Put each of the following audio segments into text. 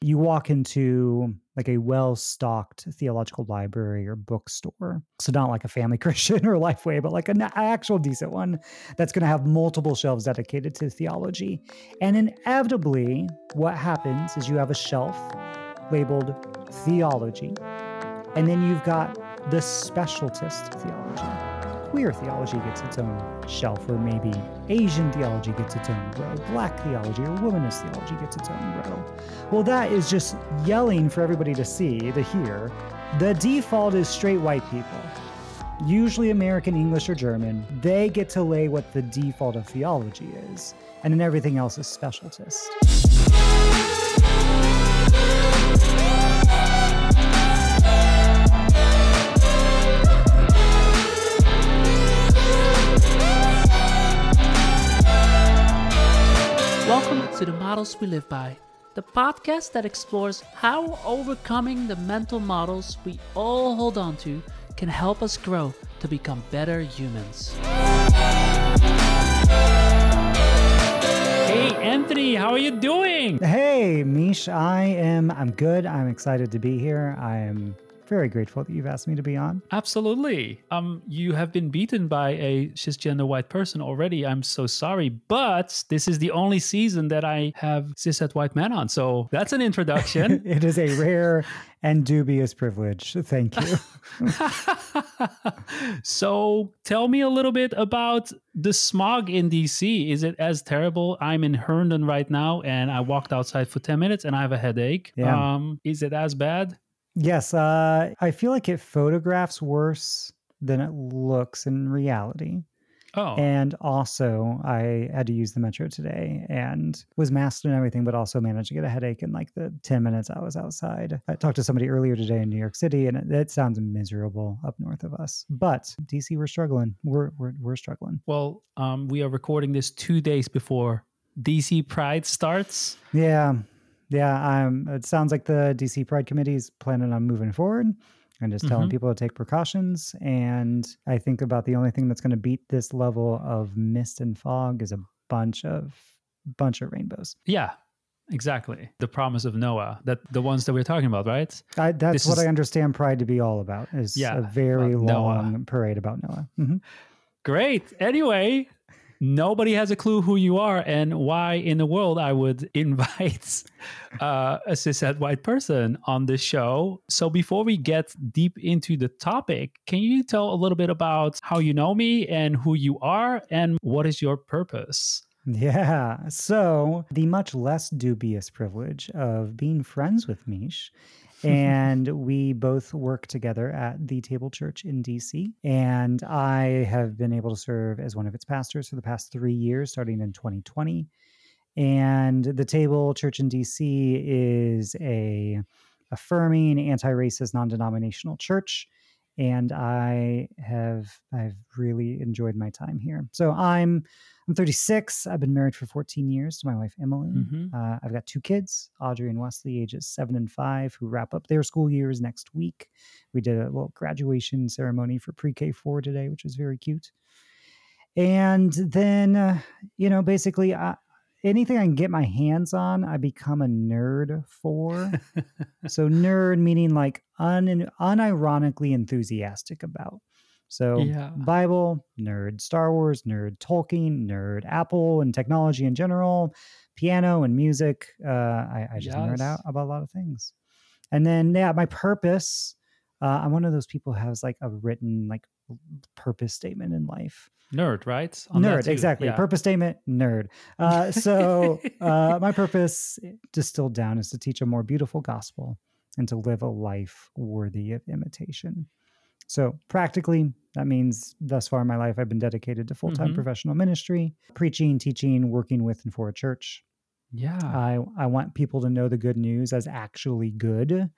you walk into like a well stocked theological library or bookstore. So, not like a family Christian or Lifeway, but like an actual decent one that's going to have multiple shelves dedicated to theology. And inevitably, what happens is you have a shelf labeled theology, and then you've got the specialist theology queer theology gets its own shelf, or maybe Asian theology gets its own row, black theology or womanist theology gets its own row. Well, that is just yelling for everybody to see, to hear. The default is straight white people, usually American, English, or German. They get to lay what the default of theology is, and then everything else is specialist. To the Models We Live By, the podcast that explores how overcoming the mental models we all hold on to can help us grow to become better humans. Hey Anthony, how are you doing? Hey Mish, I am I'm good. I'm excited to be here. I am very grateful that you've asked me to be on. Absolutely. Um, you have been beaten by a cisgender white person already. I'm so sorry, but this is the only season that I have cishet white men on. So that's an introduction. it is a rare and dubious privilege. Thank you. so tell me a little bit about the smog in DC. Is it as terrible? I'm in Herndon right now and I walked outside for 10 minutes and I have a headache. Yeah. Um, is it as bad? Yes, uh, I feel like it photographs worse than it looks in reality. Oh. And also, I had to use the metro today and was masked and everything, but also managed to get a headache in like the 10 minutes I was outside. I talked to somebody earlier today in New York City, and it, it sounds miserable up north of us. But DC, we're struggling. We're, we're, we're struggling. Well, um, we are recording this two days before DC Pride starts. Yeah. Yeah, um, it sounds like the DC Pride Committee is planning on moving forward and just telling mm-hmm. people to take precautions. And I think about the only thing that's going to beat this level of mist and fog is a bunch of bunch of rainbows. Yeah, exactly. The promise of Noah, that the ones that we're talking about, right? I, that's this what is, I understand Pride to be all about. Is yeah, a very long Noah. parade about Noah. Mm-hmm. Great. Anyway, nobody has a clue who you are and why in the world I would invite uh, a cishet white person on this show. So before we get deep into the topic, can you tell a little bit about how you know me and who you are and what is your purpose? Yeah. So, the much less dubious privilege of being friends with Mish and we both work together at the Table Church in DC. And I have been able to serve as one of its pastors for the past three years, starting in 2020. And the Table Church in DC is a affirming, anti-racist, non-denominational church and I have I've really enjoyed my time here. So I'm I'm 36. I've been married for 14 years to my wife Emily. Mm-hmm. Uh, I've got two kids, Audrey and Wesley, ages seven and five, who wrap up their school years next week. We did a little graduation ceremony for pre-K four today, which was very cute. And then, uh, you know, basically, I, anything I can get my hands on, I become a nerd for. so nerd meaning like un- unironically enthusiastic about. So yeah. Bible, nerd, Star Wars, nerd, Tolkien, nerd, Apple and technology in general, piano and music. Uh, I, I just yes. nerd out about a lot of things. And then yeah, my purpose. Uh, I'm one of those people who has like a written like purpose statement in life nerd right? On nerd exactly. Yeah. purpose statement nerd. Uh, so uh, my purpose distilled down is to teach a more beautiful gospel and to live a life worthy of imitation. So practically that means thus far in my life i've been dedicated to full-time mm-hmm. professional ministry preaching teaching working with and for a church. Yeah. I i want people to know the good news as actually good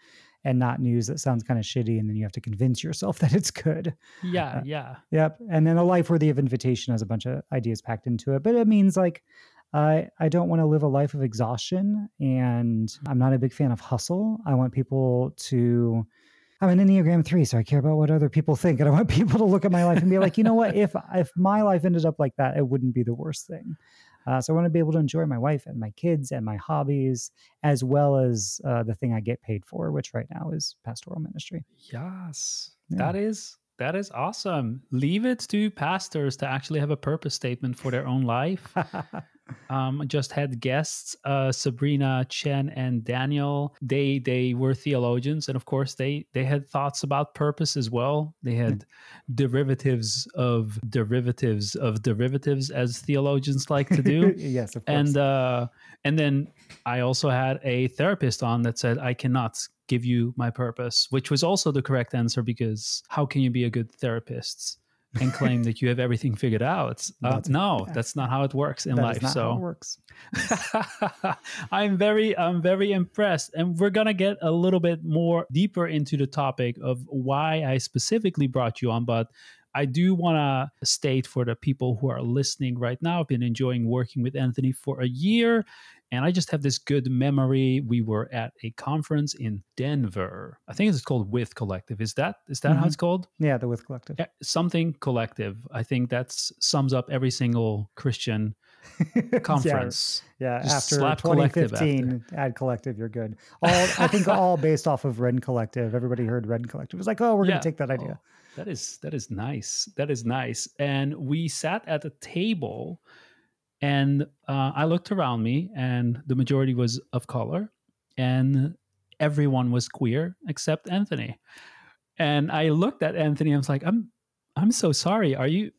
and not news that sounds kind of shitty and then you have to convince yourself that it's good. Yeah, uh, yeah. Yep. And then a life worthy of invitation has a bunch of ideas packed into it. But it means like I I don't want to live a life of exhaustion and I'm not a big fan of hustle. I want people to I'm an Enneagram three, so I care about what other people think. And I want people to look at my life and be like, you know what, if if my life ended up like that, it wouldn't be the worst thing. Uh, so I want to be able to enjoy my wife and my kids and my hobbies, as well as uh, the thing I get paid for, which right now is pastoral ministry. Yes. Yeah. That is that is awesome. Leave it to pastors to actually have a purpose statement for their own life. um, just had guests, uh, Sabrina, Chen, and Daniel. They they were theologians, and of course they they had thoughts about purpose as well. They had derivatives of derivatives of derivatives, as theologians like to do. yes, of course. and uh, and then I also had a therapist on that said I cannot give you my purpose, which was also the correct answer because how can you be a good therapist and claim that you have everything figured out? Uh, That's- no, yeah. that's not how it works in That life. so how it works. I'm very I'm very impressed and we're going to get a little bit more deeper into the topic of why I specifically brought you on but I do want to state for the people who are listening right now I've been enjoying working with Anthony for a year and I just have this good memory we were at a conference in Denver. I think it's called With Collective. Is that is that how Mhm. it's called? Yeah, the With Collective. Something collective. I think that sums up every single Christian conference. Yeah, yeah. After slap collective 2015, add collective, you're good. All I think all based off of Red Collective. Everybody heard Red Collective. It was like, oh, we're Yeah. gonna take that idea. Oh, that is that is nice. That is nice. And we sat at a table, and uh, I looked around me, and the majority was of color, and everyone was queer except Anthony. And I looked at Anthony. I was like, I'm I'm so sorry. Are you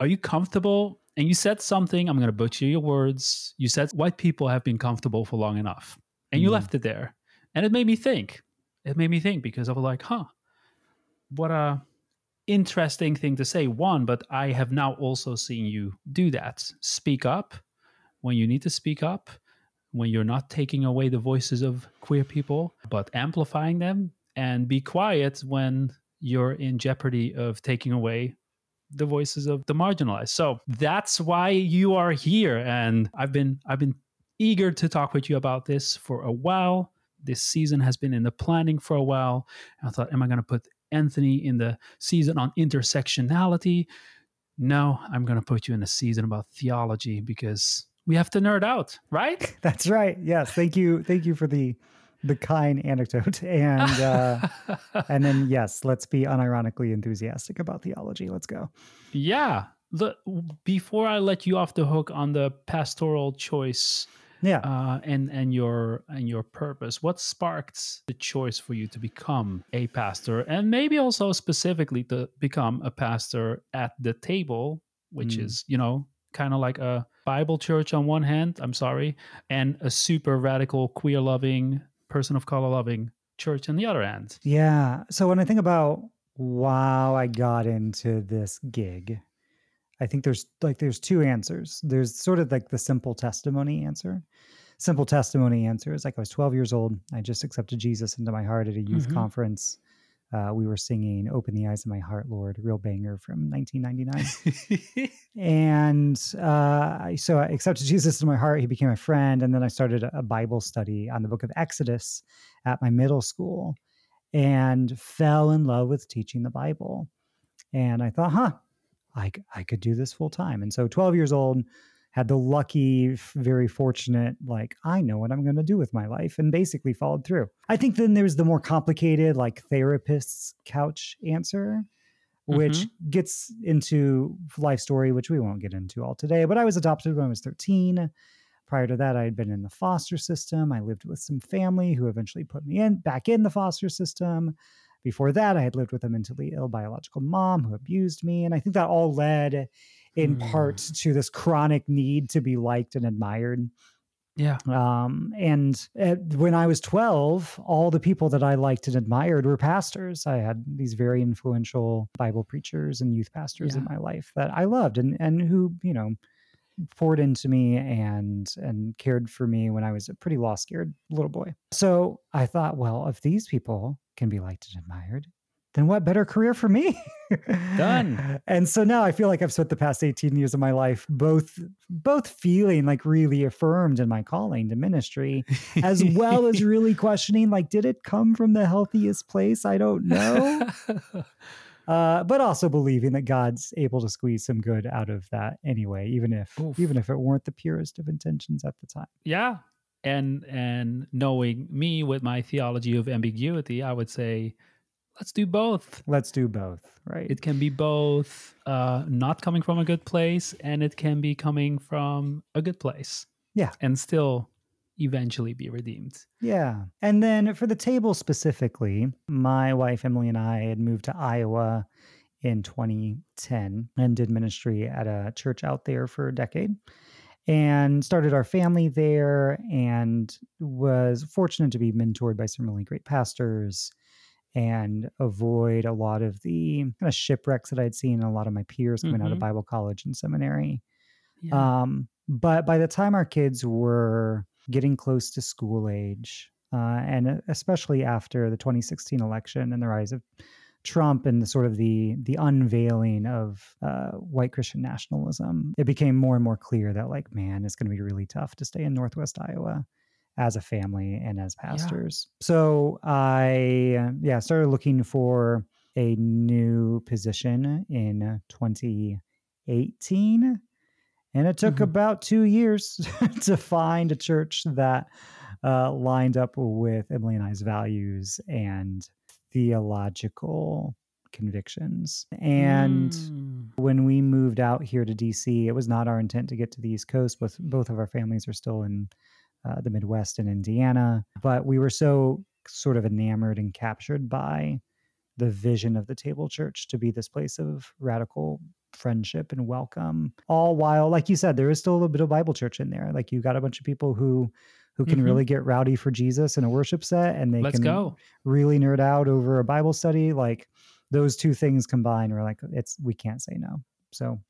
are you comfortable? And you said something. I'm going to butcher your words. You said white people have been comfortable for long enough, and you Mm. left it there. And it made me think. It made me think because I was like, huh, what a interesting thing to say. One, but I have now also seen you do that. Speak up when you need to speak up, when you're not taking away the voices of queer people, but amplifying them, and be quiet when you're in jeopardy of taking away the voices of the marginalized. So that's why you are here and I've been I've been eager to talk with you about this for a while. This season has been in the planning for a while. I thought am I going to put Anthony in the season on intersectionality? No, I'm going to put you in a season about theology because we have to nerd out, right? That's right. Yes. Thank you. Thank you for the the kind anecdote. And uh, and then yes, let's be unironically enthusiastic about theology. Let's go. yeah. The, before I let you off the hook on the pastoral choice Yeah. uh, and and your and your purpose. What sparked the choice for you to become a pastor, and maybe also specifically to become a pastor at the table, which Mm. is you know kind of like a Bible church on one hand. I'm sorry, and a super radical queer loving person of color loving church on the other hand. Yeah. So when I think about wow, I got into this gig, I think there's like there's two answers. There's sort of like the simple testimony answer. Simple testimony answer is like I was 12 years old. I just accepted Jesus into my heart at a youth Mhm. conference. Uh, we were singing "Open the Eyes of My Heart, Lord," real banger from 1999. and uh, so I accepted Jesus in my heart. He became my friend, and then I started a a Bible study on the Book of Exodus at my middle school, and fell in love with teaching the Bible. And I thought, huh, I I could do this full time. And so, 12 years old, had the lucky, very fortunate, like I know what I'm going to do with my life, and basically followed through. I think then there's the more complicated, like therapist's couch answer which mm-hmm. gets into life story, which we won't get into all today. But I was adopted when I was 13. Prior to that, I had been in the foster system. I lived with some family who eventually put me in back in the foster system. Before that, I had lived with a mentally ill biological mom who abused me. And I think that all led in Hmm. part to this chronic need to be liked and admired. yeah. Um, and uh, when I was 12, all the people that I liked and admired were pastors. I had these very influential Bible preachers and youth pastors in my life that I loved and, and who, you know, poured into me and and cared for me when I was a pretty lost, scared little boy. So I thought, well, if these people can be liked and admired, then what better career for me? Done. And so now I feel like I've spent the past 18 years of my life both both feeling like really affirmed in my calling to ministry as well as really questioning like did it come from the healthiest place? I don't know. uh, but also believing that God's able to squeeze some good out of that anyway, even if Oof. even if it weren't the purest of intentions at the time. Yeah. And and knowing me with my theology of ambiguity, I would say let's do both. Let's do both, right? It can be both uh, not coming from a good place and it can be coming from a good place. Yeah. And still eventually be redeemed. Yeah. And then for the table specifically, my wife Emily and I had moved to Iowa in 2010 and did ministry at a church out there for a decade and started our family there and was fortunate to be mentored by some really great pastors and avoid a lot of the kind of shipwrecks that I'd seen in a lot of my peers coming out of Mhm. Bible college and seminary. Yeah. Um, but by the time our kids were getting close to school age, uh, and especially after the 2016 election and the rise of Trump and the sort of the the unveiling of uh, white Christian nationalism, it became more and more clear that like, man, it's going to be really tough to stay in Northwest Iowa as a family and as pastors. So I, uh, yeah, started looking for a new position in 2018 and it took Mhm. about two years to find a church that uh, lined up with Emily and I's values and theological convictions. And Mm. when we moved out here to DC, it was not our intent to get to the East Coast. Both both of our families are still in uh, the Midwest and Indiana, but we were so sort of enamored and captured by the vision of the Table Church to be this place of radical friendship and welcome. All while, like you said, there is still a little bit of Bible church in there. Like you got a bunch of people who who can Mhm. really get rowdy for Jesus in a worship set, and they Let's can go. really nerd out over a Bible study. Like those two things combined, we're like, it's we can't say no. So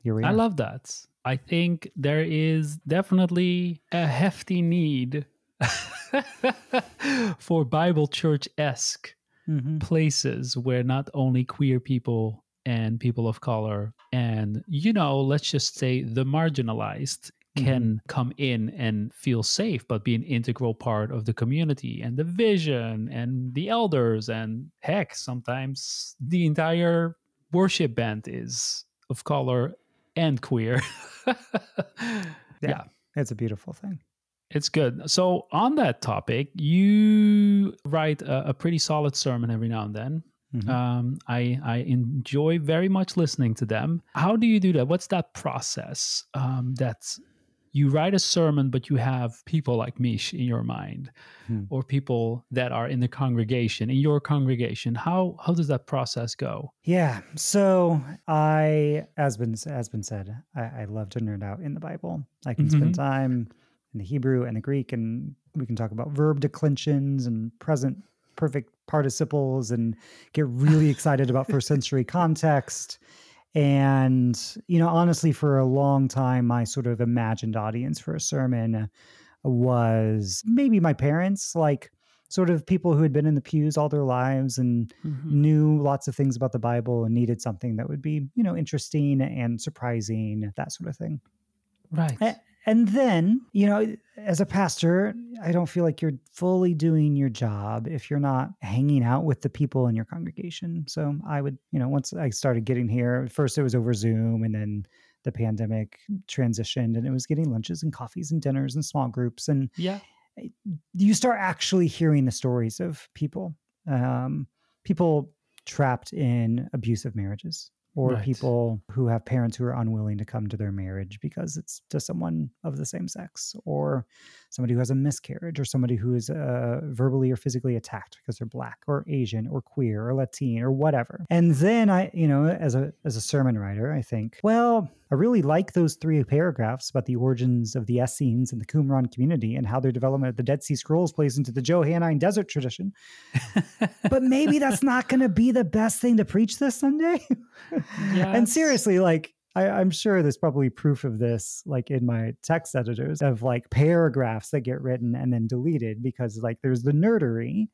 here we I love that. I think there is definitely a hefty need for Bible church esque Mhm. places where not only queer people and people of color and, you know, let's just say the marginalized mm-hmm. can come in and feel safe, but be an integral part of the community and the vision and the elders. And heck, sometimes the entire worship band is of color and queer. yeah. It's a beautiful thing. It's good. So, on that topic, you write a, a pretty solid sermon every now and then. Mhm. Um, I I enjoy very much listening to them. How do you do that? What's that process? Um, that you write a sermon, but you have people like Mish in your mind, Hmm. or people that are in the congregation in your congregation. How how does that process go? Yeah. So I, as been as been said, I, I love to nerd out in the Bible. I can Mhm. spend time in the Hebrew and the Greek, and we can talk about verb declensions and present perfect participles, and get really excited about first century context. And you know, honestly, for a long time, my sort of imagined audience for a sermon was maybe my parents, like sort of people who had been in the pews all their lives and Mhm. knew lots of things about the Bible and needed something that would be, you know, interesting and surprising, that sort of thing. Right. And then, you know, as a pastor, I don't feel like you're fully doing your job if you're not hanging out with the people in your congregation. So I would, you know, once I started getting here, first it was over Zoom and then the pandemic transitioned and it was getting lunches and coffees and dinners and small groups. And Yeah. you start actually hearing the stories of people, um, people trapped in abusive marriages, or Right. people who have parents who are unwilling to come to their marriage because it's to someone of the same sex, or somebody who has a miscarriage, or somebody who is uh, verbally or physically attacked because they're black or Asian or queer or Latin or whatever. And then I, you know, as a as a sermon writer, I think, well, I really like those three paragraphs about the origins of the Essenes and the Qumran community and how their development of the Dead Sea Scrolls plays into the Johannine desert tradition. but maybe that's not going to be the best thing to preach this Sunday. and seriously, like I, I'm sure there's probably proof of this, like in my text editors, of like paragraphs that get written and then deleted because like there's the nerdery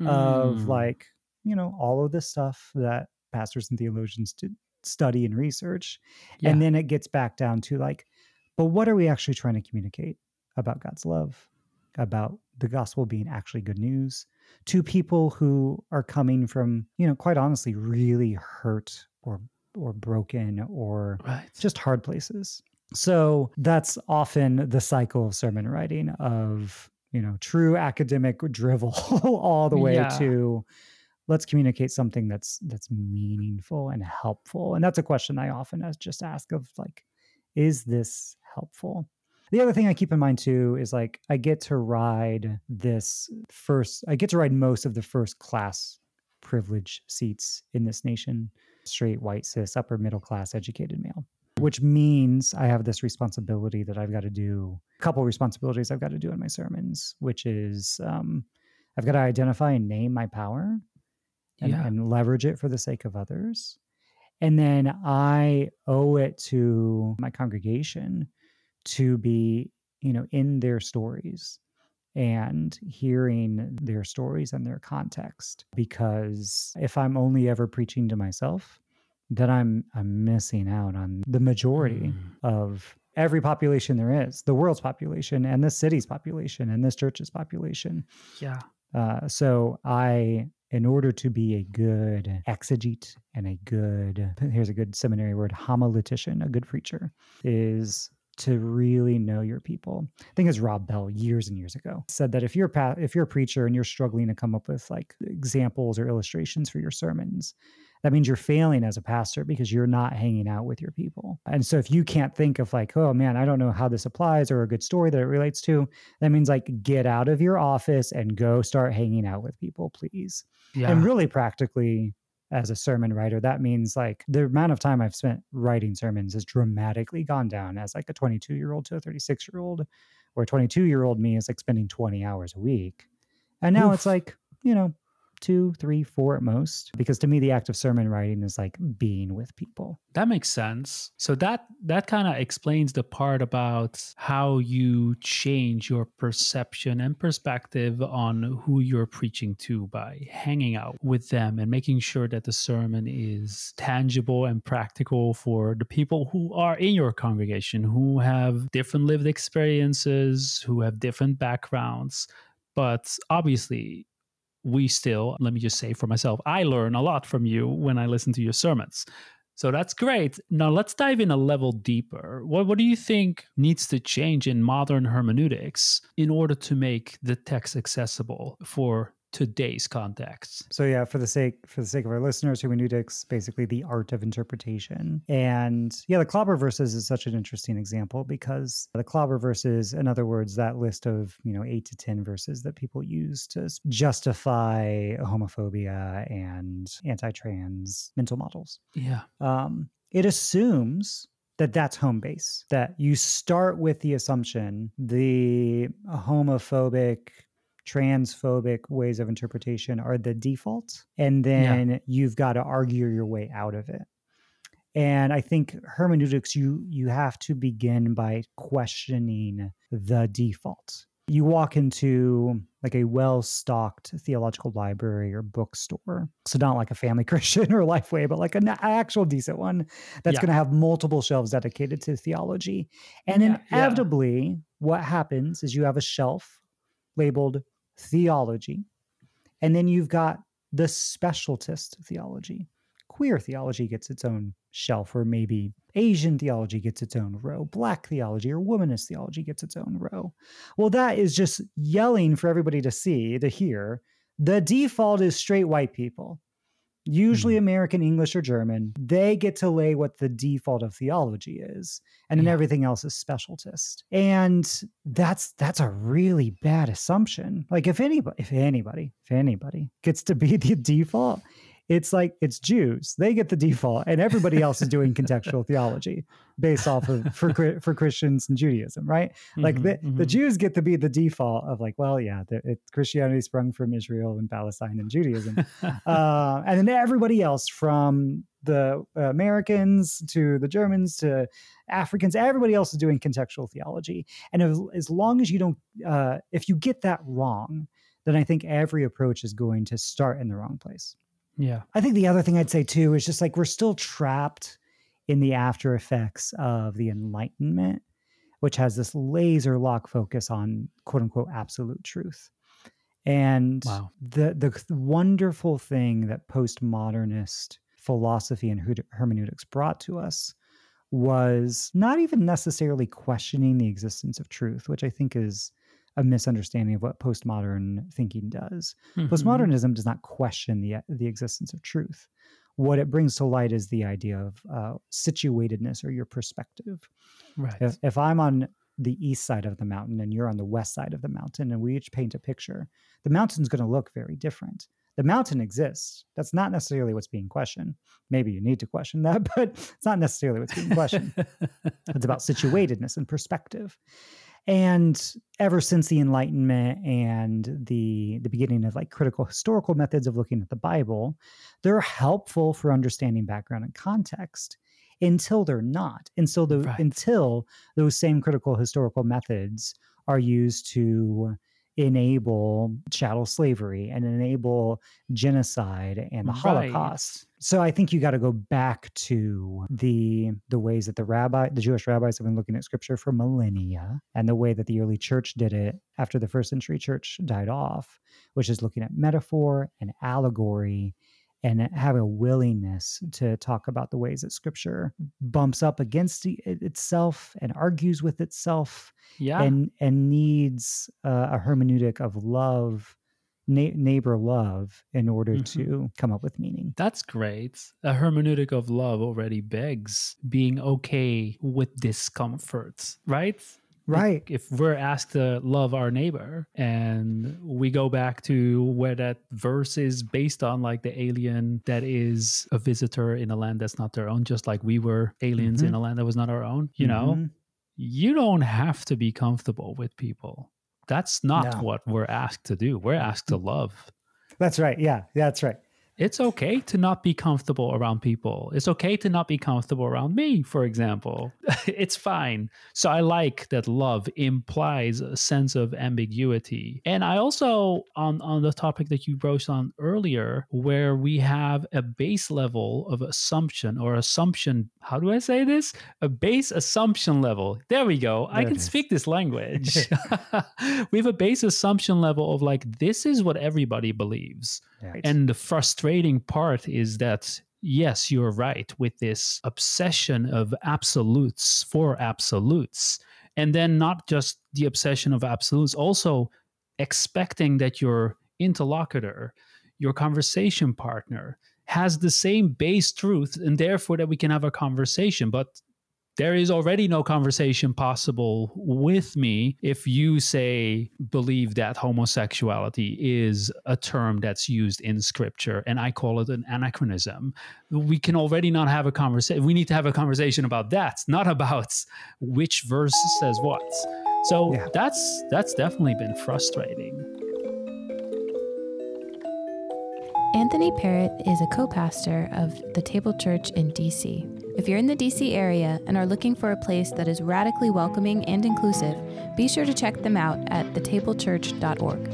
of Mm. like you know all of the stuff that pastors and theologians to study and research, Yeah. and then it gets back down to like, but what are we actually trying to communicate about God's love? about the gospel being actually good news to people who are coming from, you know, quite honestly, really hurt or or broken or Right. just hard places. So that's often the cycle of sermon writing of, you know, true academic drivel all the way Yeah. to let's communicate something that's that's meaningful and helpful. And that's a question I often just ask of like, is this helpful? The other thing I keep in mind too is like I get to ride this first, I get to ride most of the first class privilege seats in this nation, straight, white, cis, upper middle class, educated male, which means I have this responsibility that I've got to do, a couple responsibilities I've got to do in my sermons, which is um, I've got to identify and name my power and, Yeah. and leverage it for the sake of others. And then I owe it to my congregation to be, you know, in their stories and hearing their stories and their context. Because if I'm only ever preaching to myself, then I'm I'm missing out on the majority Mm. of every population there is, the world's population and this city's population and this church's population. Yeah. Uh, so I, in order to be a good exegete and a good, here's a good seminary word, homiletician, a good preacher, is to really know your people. I think it's Rob Bell years and years ago said that if you're a pa- if you're a preacher and you're struggling to come up with like examples or illustrations for your sermons, that means you're failing as a pastor because you're not hanging out with your people. And so if you can't think of like, oh man, I don't know how this applies or a good story that it relates to, that means like get out of your office and go start hanging out with people, please. Yeah. And really practically as a sermon writer, that means like the amount of time I've spent writing sermons has dramatically gone down as like a 22 year old to a 36 year old, where 22 year old me is like spending 20 hours a week. And now it's like, you know, two, three, four at most. Because to me, the act of sermon writing is like being with people. That makes sense. So that that kind of explains the part about how you change your perception and perspective on who you're preaching to by hanging out with them and making sure that the sermon is tangible and practical for the people who are in your congregation who have different lived experiences, who have different backgrounds, but obviously we still, let me just say for myself, I learn a lot from you when I listen to your sermons. So that's great. Now let's dive in a level deeper. What, what do you think needs to change in modern hermeneutics in order to make the text accessible for today's context? So yeah, for the sake for the sake of our listeners, hermeneutics, basically the art of interpretation. And yeah, the clobber verses is such an interesting example because the clobber verses, in other words, that list of you know eight to ten verses that people use to justify homophobia and anti-trans mental models. Yeah. Um, it assumes that that's home base. That you start with the assumption the homophobic transphobic ways of interpretation are the default and then you've got to argue your way out of it and i think hermeneutics you you have to begin by questioning the default you walk into like a well-stocked theological library or bookstore so not like a family christian or lifeway but like an actual decent one that's Yeah. going to have multiple shelves dedicated to theology and Yeah, yeah. inevitably what happens is you have a shelf labeled theology and then you've got the specialist theology. Queer theology gets its own shelf or maybe asian theology gets its own row. Black theology or womanist theology gets its own row. Well that is just yelling for everybody to see to hear. The default is straight white people usually hmm. american english or german they get to lay what the default of theology is and then Yeah. everything else is specialist. And that's that's a really bad assumption. Like if anybody if anybody if anybody gets to be the default it's like it's jews they get the default and everybody else is doing contextual theology based off of for for christians and judaism right like Mhm, the, the mhm. jews get to be the default of like well yeah the, it, christianity sprung from israel and palestine and judaism uh, and then everybody else from the Americans to the Germans to Africans, everybody else is doing contextual theology. And as, as long as you don't, uh, if you get that wrong, then I think every approach is going to start in the wrong place. Yeah. I think the other thing I'd say too is just like we're still trapped in the after effects of the Enlightenment, which has this laser lock focus on quote unquote absolute truth. And Wow. the the wonderful thing that postmodernist philosophy and hermeneutics brought to us was not even necessarily questioning the existence of truth, which I think is a misunderstanding of what postmodern thinking does. Mhm. Postmodernism does not question the the existence of truth. What it brings to light is the idea of uh, situatedness or your perspective. Right. If, if I'm on the east side of the mountain and you're on the west side of the mountain, and we each paint a picture, the mountain's going to look very different. The mountain exists. That's not necessarily what's being questioned. Maybe you need to question that, but it's not necessarily what's being questioned. It's about situatedness and perspective. And ever since the Enlightenment and the the beginning of like critical historical methods of looking at the Bible, they're helpful for understanding background and context until they're not. And so the Right. until those same critical historical methods are used to enable chattel slavery and enable genocide and the Right. Holocaust. So I think you got to go back to the the ways that the rabbi, the Jewish rabbis have been looking at scripture for millennia and the way that the early church did it after the first century church died off, which is looking at metaphor and allegory and have a willingness to talk about the ways that scripture bumps up against the- itself and argues with itself yeah. and and needs uh, a hermeneutic of love na- neighbor love in order Mhm. to come up with meaning That's great. A hermeneutic of love already begs being okay with discomfort, right? Right If we're asked to love our neighbor and we go back to where that verse is based on, like the alien that is a visitor in a land that's not their own, just like we were aliens in a land that was not our own, you know, Mhm. you don't have to be comfortable with people. That's not No. what we're asked to do. We're asked to love. that's right yeah that's right it's okay to not be comfortable around people. It's okay to not be comfortable around me, for example. it's fine. So I like that love implies a sense of ambiguity. And I also on on the topic that you broached on earlier where we have a base level of assumption or assumption, how do I say this? A base assumption level. There we go. I There it can speak this language. we have a base assumption level of like this is what everybody believes. Right. And the frustrating part is that, yes, you're right with this obsession of absolutes for absolutes. And then not just the obsession of absolutes, also expecting that your interlocutor, your conversation partner, has the same base truth and therefore that we can have a conversation. But there is already no conversation possible with me if you say believe that homosexuality is a term that's used in scripture and I call it an anachronism. We can already not have a conversation. We need to have a conversation about that, not about which verse says what. So Yeah. that's that's definitely been frustrating. Anthony Parrott is a co pastor of the Table Church in DC. If you're in the DC area and are looking for a place that is radically welcoming and inclusive, be sure to check them out at thetablechurch.org.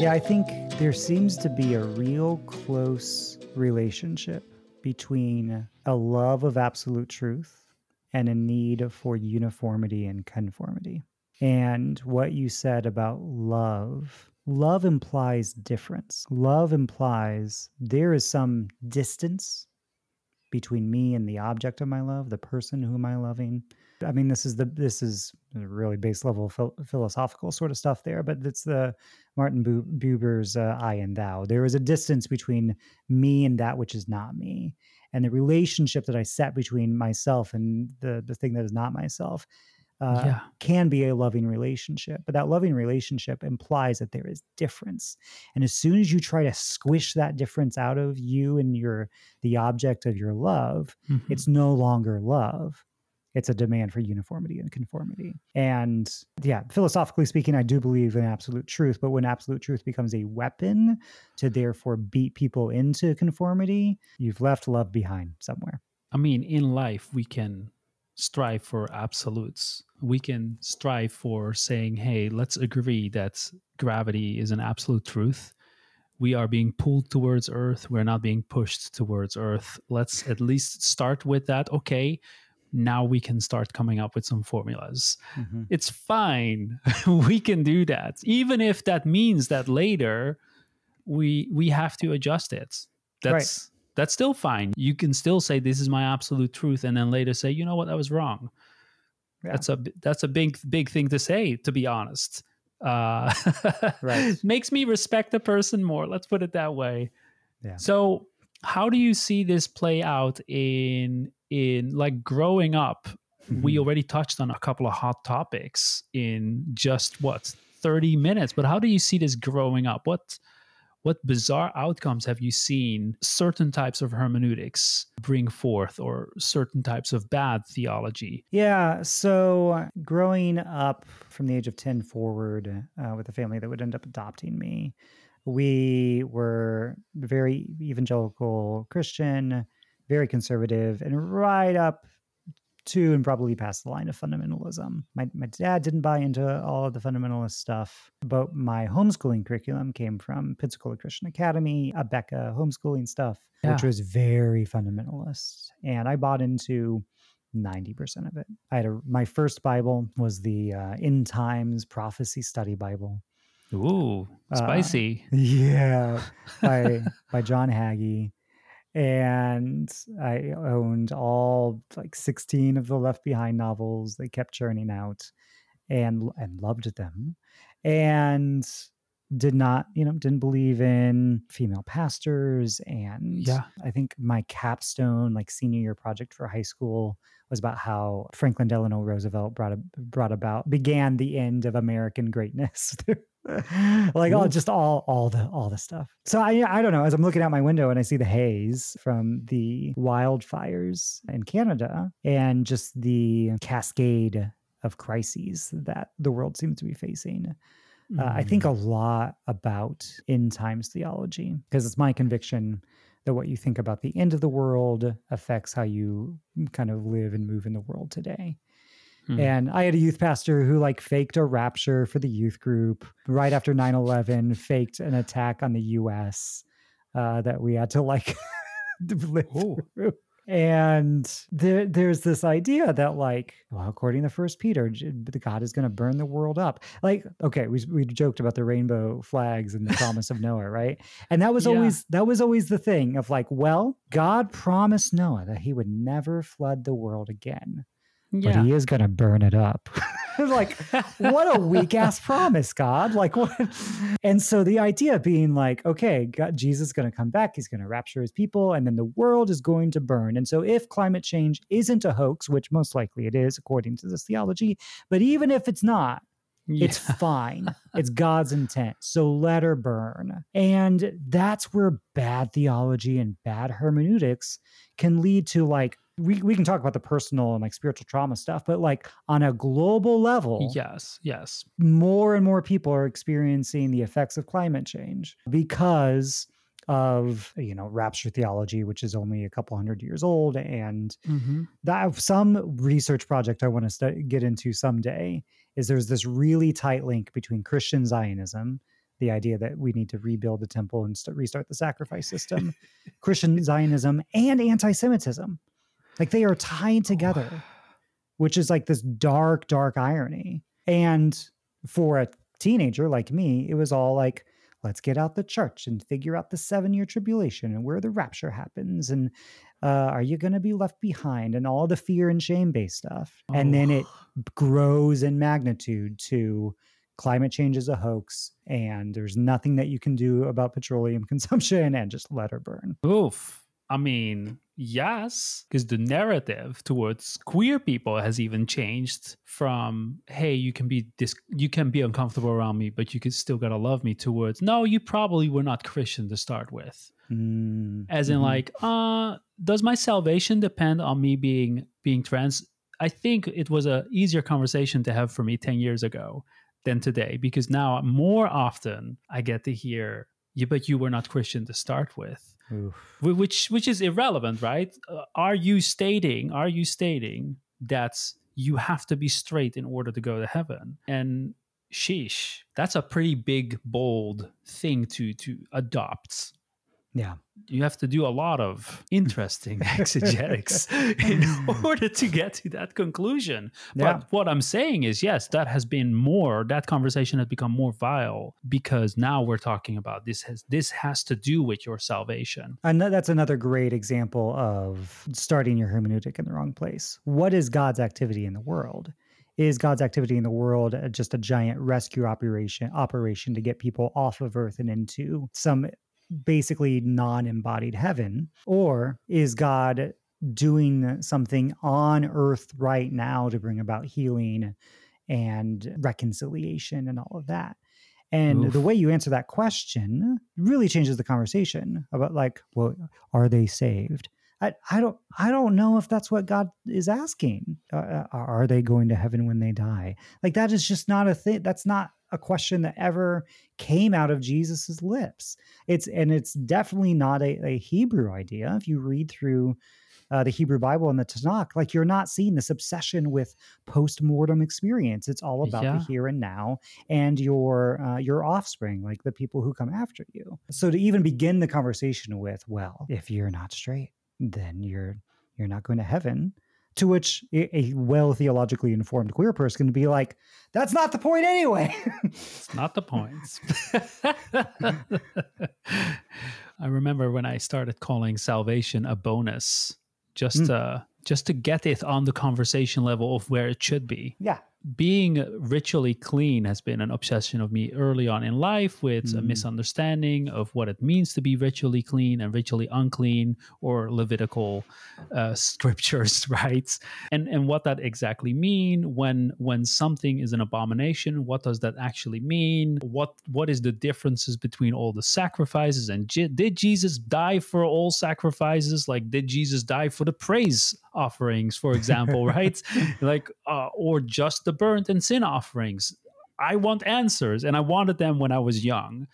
Yeah, I think there seems to be a real close relationship between a love of absolute truth and a need for uniformity and conformity. And what you said about love, love implies difference. Love implies there is some distance between me and the object of my love, the person whom I'm loving. I mean, this is the this is really base level phil- philosophical sort of stuff there, but it's the Martin Bu- Buber's uh, "I and Thou." There is a distance between me and that which is not me, and the relationship that I set between myself and the the thing that is not myself uh, Yeah. can be a loving relationship. But that loving relationship implies that there is difference, and as soon as you try to squish that difference out of you and your the object of your love, Mhm. it's no longer love it's a demand for uniformity and conformity and yeah philosophically speaking i do believe in absolute truth but when absolute truth becomes a weapon to therefore beat people into conformity you've left love behind somewhere I mean, in life, we can strive for absolutes. We can strive for saying, hey, let's agree that gravity is an absolute truth. We are being pulled towards Earth. We're not being pushed towards Earth. Let's at least start with that. Okay, now we can start coming up with some formulas. Mhm. It's fine. we can do that. Even if that means that later we we have to adjust it. That's that's still fine. You can still say this is my absolute truth and then later say, "You know what? I was wrong." Yeah. That's a that's a big big thing to say to be honest. Uh Right. makes me respect the person more. Let's put it that way. Yeah. So, how do you see this play out in in like growing up? We Mhm. already touched on a couple of hot topics in just what 30 minutes, but how do you see this growing up? What what bizarre outcomes have you seen certain types of hermeneutics bring forth or certain types of bad theology? Yeah. So growing up from the age of 10 forward uh, with a family that would end up adopting me, we were very evangelical Christian, very conservative, and right up to and probably past the line of fundamentalism. My, my dad didn't buy into all of the fundamentalist stuff, but my homeschooling curriculum came from Pensacola Christian Academy, Abeka homeschooling stuff, which was very fundamentalist. And I bought into 90% of it. I had a, my first Bible was the uh, End Times Prophecy Study Bible. Ooh, Uh, spicy. Yeah, by by John Hagee. And I owned all like 16 of the Left Behind novels. They kept churning out and and loved them. And did not, you know, didn't believe in female pastors. And Yeah. I think my capstone, like senior year project for high school, was about how Franklin Delano Roosevelt brought a, brought about began the end of American greatness. like all just all all the all the stuff. So I I don't know. As I'm looking out my window and I see the haze from the wildfires in Canada and just the cascade of crises that the world seems to be facing. Uh, I think a Mm. lot about end times theology because it's my conviction that what you think about the end of the world affects how you kind of live and move in the world today. Hmm. And I had a youth pastor who like faked a rapture for the youth group right after 9 11, faked an attack on the US uh, that we had to like live Ooh. through. And there, there's this idea that, like, well, according to First Peter, the God is going to burn the world up. Like, okay, we we joked about the rainbow flags and the promise of Noah, right? And that was Yeah. always that was always the thing of like, well, God promised Noah that he would never flood the world again, but he is going to burn it up. like, what a weak ass promise, God. Like what? And so the idea being like, okay, God, Jesus is going to come back. He's going to rapture his people, and then the world is going to burn. And so if climate change isn't a hoax, which most likely it is according to this theology, but even if it's not, it's fine. It's God's intent. So let her burn. And that's where bad theology and bad hermeneutics can lead to like we, we can talk about the personal and like spiritual trauma stuff, but like on a global level, yes, yes. more and more people are experiencing the effects of climate change because of you know rapture theology which is only a couple hundred years old and hmm that some research project I want to stu- get into someday is there's this really tight link between Christian Zionism, the idea that we need to rebuild the temple and st- restart the sacrifice system, Christian Zionism, and anti-Semitism. Like they are tied together, which is like this dark, dark irony. And for a teenager like me, it was all like, let's get out the church and figure out the seven year tribulation and where the rapture happens and uh, are you going to be left behind and all the fear and shame based stuff and then it grows in magnitude to climate change is a hoax and there's nothing that you can do about petroleum consumption and just let her burn Oof. I mean, yes, because the narrative towards queer people has even changed from "Hey, you can be this, you can be uncomfortable around me, but you can still gotta love me." Towards "No, you probably were not Christian to start with." Mm, As in, mhm. like, uh, does my salvation depend on me being being trans? I think it was a easier conversation to have for me ten years ago than today because now more often I get to hear, "Yeah, but you were not Christian to start with." Oof. Which which is irrelevant right uh, are you stating are you stating that you have to be straight in order to go to heaven. And sheesh, that's a pretty big, bold thing to to adopt. Yeah. You have to do a lot of interesting exegetics in order to get to that conclusion. But what I'm saying is, yes, that has been more. That conversation has become more vile because now we're talking about this has this has to do with your salvation. And that's another great example of starting your hermeneutic in the wrong place. What is God's activity in the world? Is God's activity in the world just a giant rescue operation operation to get people off of Earth and into some basically non-embodied heaven, or is God doing something on Earth right now to bring about healing and reconciliation and all of that? And Oof. the way you answer that question really changes the conversation about like, well, are they saved? I, I don't I don't know if that's what God is asking. Uh, uh, are they going to heaven when they die? Like that is just not a thing. That's not a question that ever came out of Jesus's lips. It's and it's definitely not a, a Hebrew idea. If you read through uh, the Hebrew Bible and the Tanakh, like you're not seeing this obsession with post-mortem experience. It's all about Yeah. the here and now and your uh, your offspring, like the people who come after you. So to even begin the conversation with, well, if you're not straight, then you're you're not going to heaven. To which a, well theologically informed queer person can be like, that's not the point anyway. It's not the point. I remember when I started calling salvation a bonus, just Mm. uh, just to get it on the conversation level of where it should be. yeah. Being ritually clean has been an obsession of me early on in life with a Mm. misunderstanding of what it means to be ritually clean and ritually unclean or levitical uh, scriptures right? And and what that exactly mean when when something is an abomination what does that actually mean? What what is the differences between all the sacrifices and Je- did jesus die for all sacrifices? Like did jesus die for the praise offerings for example right? Like uh, or just the burnt and sin offerings i want answers and i wanted them when i was young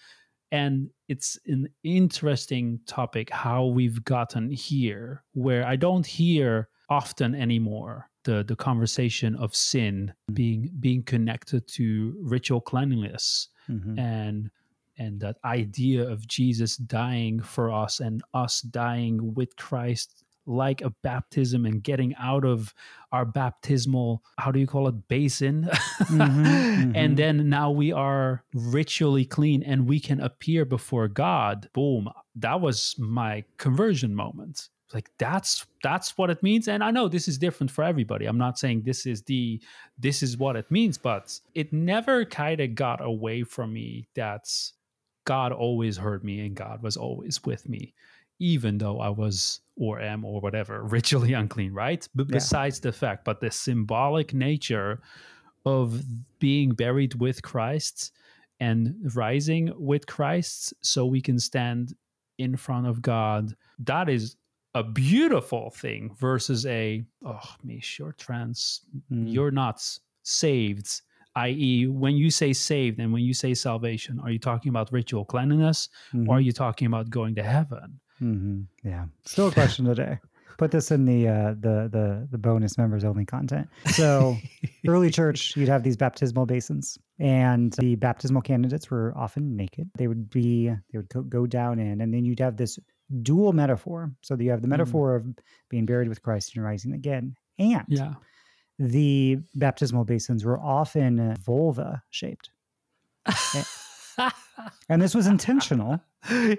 and it's an interesting topic how we've gotten here where i don't hear often anymore the the conversation of sin being being connected to ritual cleanliness Mhm. and and that idea of Jesus dying for us and us dying with Christ like a baptism and getting out of our baptismal how do you call it basin? Mhm. and then now we are ritually clean and we can appear before God. Boom that was my conversion moment. Like that's that's what it means. And i know this is different for everybody. I'm not saying this is the this is what it means but it never kind of got away from me that god always heard me and god was always with me even though i was or am or whatever ritually unclean right but Yeah. besides the fact but the symbolic nature of being buried with christ and rising with christ so we can stand in front of god that is a beautiful thing versus a oh Mish, you're trans Mm. you're not saved i.e when you say saved and when you say salvation are you talking about ritual cleanliness Mhm. or are you talking about going to heaven hmm Yeah, still a question today. Put this in the uh, the the the bonus members only content. So early church, you'd have these baptismal basins, and the baptismal candidates were often naked. They would be they would go, down in, and then you'd have this dual metaphor. So you have the Mm. metaphor of being buried with Christ and rising again, and yeah the baptismal basins were often uh, vulva shaped, and this was intentional.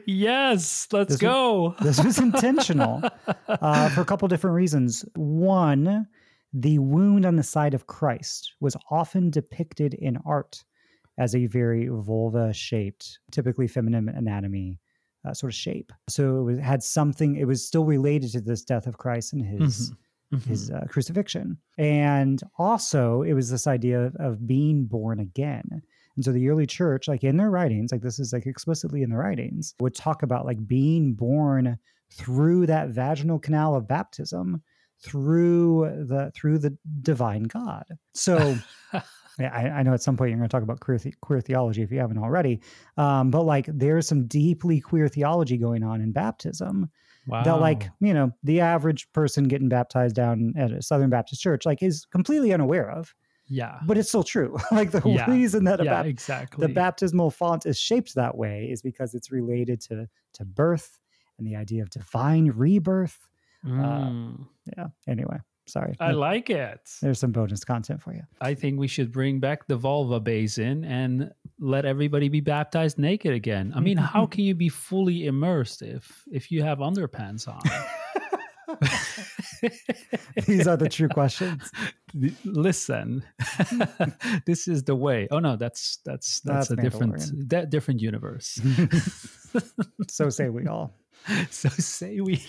Yes let's This was- go This was intentional uh, for a couple different reasons. One, the wound on the side of Christ was often depicted in art as a very vulva shaped, typically feminine anatomy uh, sort of shape. So it was, had something, it was still related to this death of Christ and his. Mhm. His uh, crucifixion. And also, it was this idea of, of being born again. And so the early church, like in their writings, like this is like explicitly in the writings, would talk about like being born through that vaginal canal of baptism through the through the divine God. So yeah, I, I know at some point you're going to talk about queer, the, queer theology if you haven't already, um, but like there's some deeply queer theology going on in baptism Wow. that like you know the average person getting baptized down at a southern baptist church like is completely unaware of yeah. but it's still true like the Yeah. reason that yeah, bap- exactly. the baptismal font is shaped that way is because it's related to to birth and the idea of divine rebirth Mm, yeah anyway sorry I That- like it. there's some bonus content for you I think we should bring back the vulva basin and let everybody be baptized naked again. I mean, how can you be fully immersed if if you have underpants on? these are the true questions Listen, this is the way. Oh no, that's that's that's, That's a different that different universe. so say we all so say we.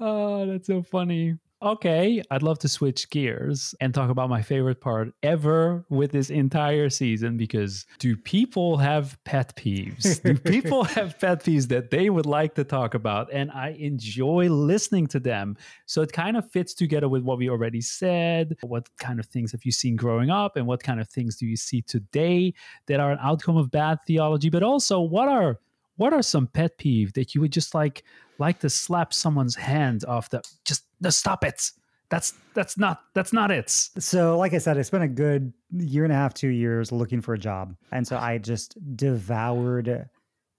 oh, that's so funny. Okay, I'd love to switch gears and talk about my favorite part ever with this entire season because do people have pet peeves? do people have pet peeves that they would like to talk about? And I enjoy listening to them. So it kind of fits together with what we already said. What kind of things have you seen growing up? And what kind of things do you see today that are an outcome of bad theology? But also, what are what are some pet peeve that you would just like like to slap someone's hand off the just no stop it that's that's not that's not it So, like I said, I spent a good year and a half, two years looking for a job. And so I just devoured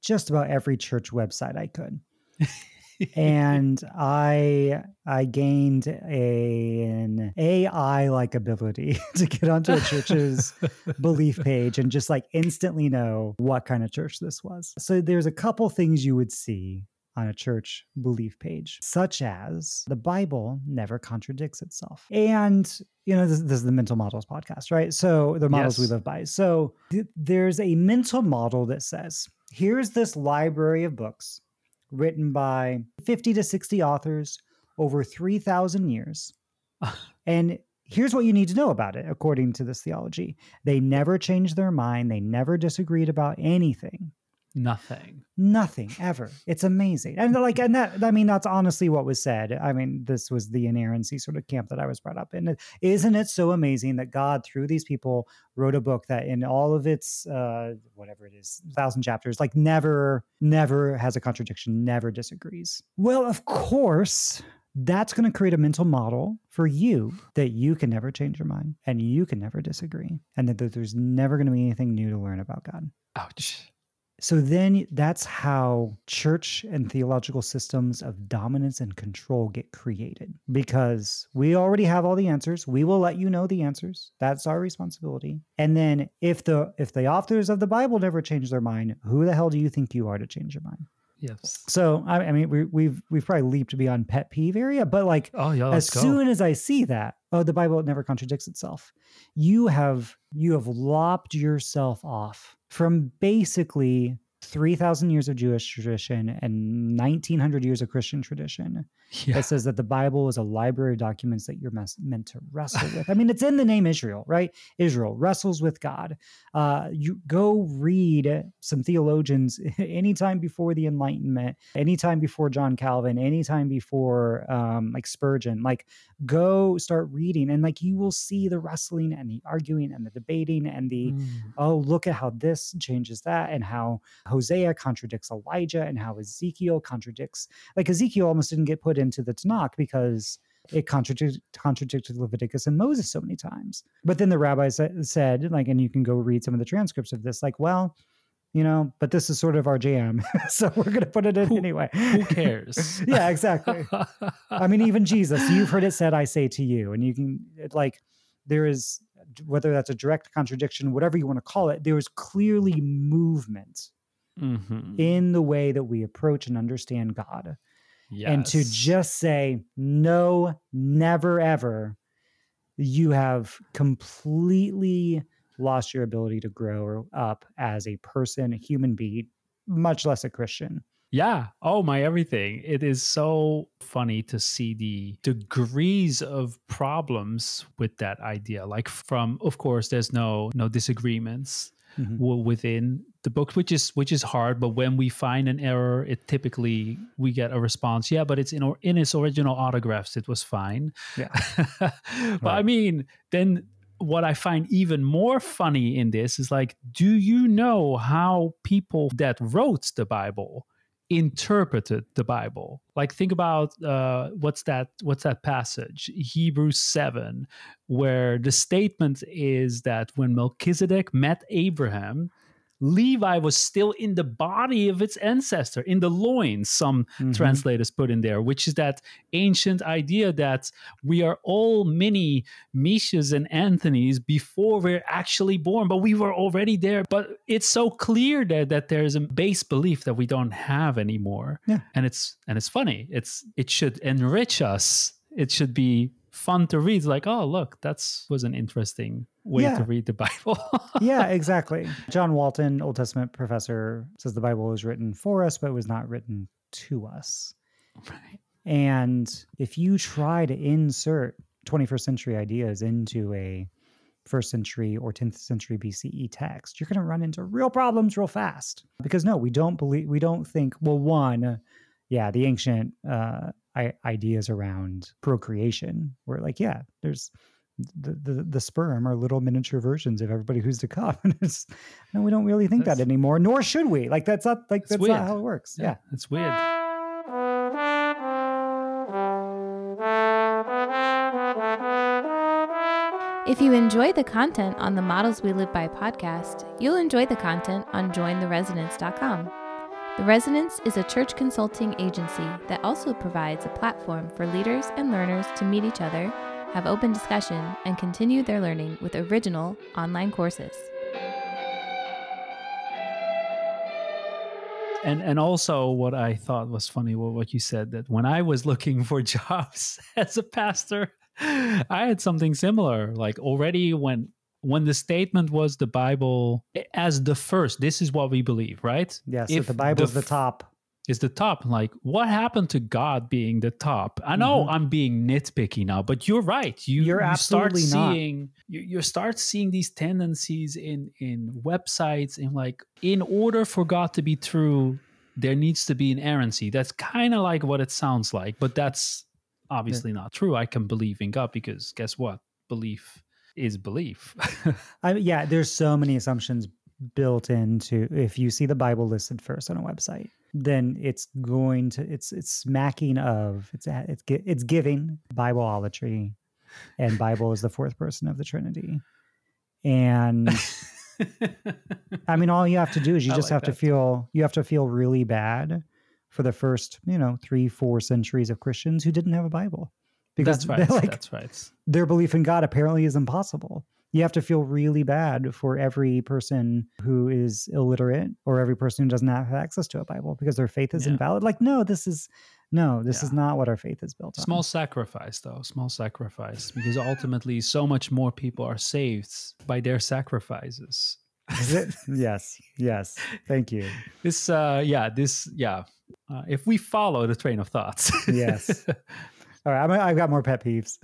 just about every church website I could. and I I gained a, an AI like ability to get onto a church's belief page and just like instantly know what kind of church this was. So there's a couple things you would see on a church belief page, such as the Bible never contradicts itself. And, you know, this, this is the mental models podcast, right? So the models we live by. So th- there's a mental model that says, here's this library of books written by 50 to 60 authors over 3,000 years. and here's what you need to know about it, according to this theology. They never changed their mind, they never disagreed about anything. Nothing Nothing ever. It's amazing. And like, and that, I mean, that's honestly what was said. I mean, this was the inerrancy sort of camp that I was brought up in. Isn't it so amazing that God, through these people, wrote a book that in all of its, uh, whatever it is, thousand chapters, like never, never has a contradiction, never disagrees? Well, of course, that's going to create a mental model for you that you can never change your mind and you can never disagree and that there's never going to be anything new to learn about God. ouch So then that's how church and theological systems of dominance and control get created because we already have all the answers. We will let you know the answers. That's our responsibility. And then if the if the authors of the Bible never change their mind, who the hell do you think you are to change your mind? yes So I, I mean we, we've we've probably leaped beyond pet peeve area, but like oh yeah as go soon as I see that, oh, the Bible never contradicts itself. You have you have lopped yourself off from basically 3,000 years of Jewish tradition and 1,900 years of Christian tradition yeah that says that the Bible is a library of documents that you're mes- meant to wrestle with. I mean, it's in the name Israel, right? Israel wrestles with God. Uh, you go read some theologians anytime before the Enlightenment, anytime before John Calvin, anytime before um, like Spurgeon. Like, go start reading, and like you will see the wrestling and the arguing and the debating and the Mm. oh, look at how this changes that, and how Hosea contradicts Elijah, and how Ezekiel contradicts. Like Ezekiel almost didn't get put into the Tanakh because it contradicted contradicted Leviticus and Moses so many times. But then the rabbis said, like, and you can go read some of the transcripts of this, like, well, you know, but this is sort of our jam, so we're going to put it in Who- anyway. who cares yeah, exactly. I mean, even Jesus, you've heard it said, I say to you. And you can, it, like, there is, whether that's a direct contradiction, whatever you want to call it, there is clearly movement Mhm. in the way that we approach and understand God. And to just say, no, never, ever, you have completely lost your ability to grow up as a person, a human being, much less a Christian. Yeah. Oh, my everything. It is so funny to see the degrees of problems with that idea. Like from of course there's no no disagreements Mhm. w- within the book which is which is hard, but when we find an error, it typically we get a response. Yeah, but it's in or in its original autographs it was fine. Yeah. but I mean, then what I find even more funny in this is like, do you know how people that wrote the Bible interpreted the Bible. Like think about uh, what's that what's that passage Hebrews 7 where the statement is that when Melchizedek met Abraham Levi was still in the body of its ancestor, in the loins, some mm-hmm. translators put in there, which is that ancient idea that we are all mini Mishas and Anthony's before we're actually born, but we were already there. But it's so clear that, that there's a base belief that we don't have anymore. Yeah. And it's and it's funny. It's it should enrich us. It should be fun to read. It's like, oh look, that's was an interesting way yeah. to read the Bible. yeah, exactly. John Walton, Old Testament professor, says the Bible was written for us, but it was not written to us. Right. And if you try to insert 21st century ideas into a first century or 10th century BCE text, you're going to run into real problems real fast. Because no, we don't believe, we don't think, well, one, yeah, the ancient uh, ideas around procreation were like, yeah, there's the, the, the sperm are little miniature versions of everybody who's to come. and no, we don't really think that's, that anymore, nor should we. Like that's not like that's weird. not how it works. Yeah, yeah. it's weird. If you enjoy the content on the Models We Live By podcast, you'll enjoy the content on jointheresonance.com. The Resonance is a church consulting agency that also provides a platform for leaders and learners to meet each other have open discussion, and continue their learning with original online courses. And and also what I thought was funny what you said that when I was looking for jobs as a pastor, I had something similar. Like already when when the statement was the Bible as the first, this is what we believe, right? Yes, if the Bible is the, the top is the top. Like, what happened to God being the top? I know mm-hmm. I'm being nitpicky now, but you're right. You, you're you start seeing not. you, you start seeing these tendencies in in websites and like in order for God to be true, there needs to be inerrancy. That's kind of like what it sounds like, but that's obviously yeah. not true. I can believe in God because guess what? Belief is belief. I, yeah, there's so many assumptions built into if you see the Bible listed first on a website then it's going to it's it's smacking of it's it's it's giving Bibleolatry, and Bible is the fourth person of the Trinity, and. I mean, all you have to do is you just like have to feel you have to feel really bad for the first, you know, three, four centuries of Christians who didn't have a Bible. Because that's right. Like, that's right. Their belief in God apparently is impossible you have to feel really bad for every person who is illiterate or every person who doesn't have access to a Bible because their faith is yeah. invalid. Like, no, this is no, this yeah. is not what our faith is built on. Small sacrifice, though, small sacrifice, because ultimately, so much more people are saved by their sacrifices. Is it? yes, yes. Thank you. This, uh, yeah, this, yeah. Uh, if we follow the train of thoughts, yes. All right, i have got more pet peeves.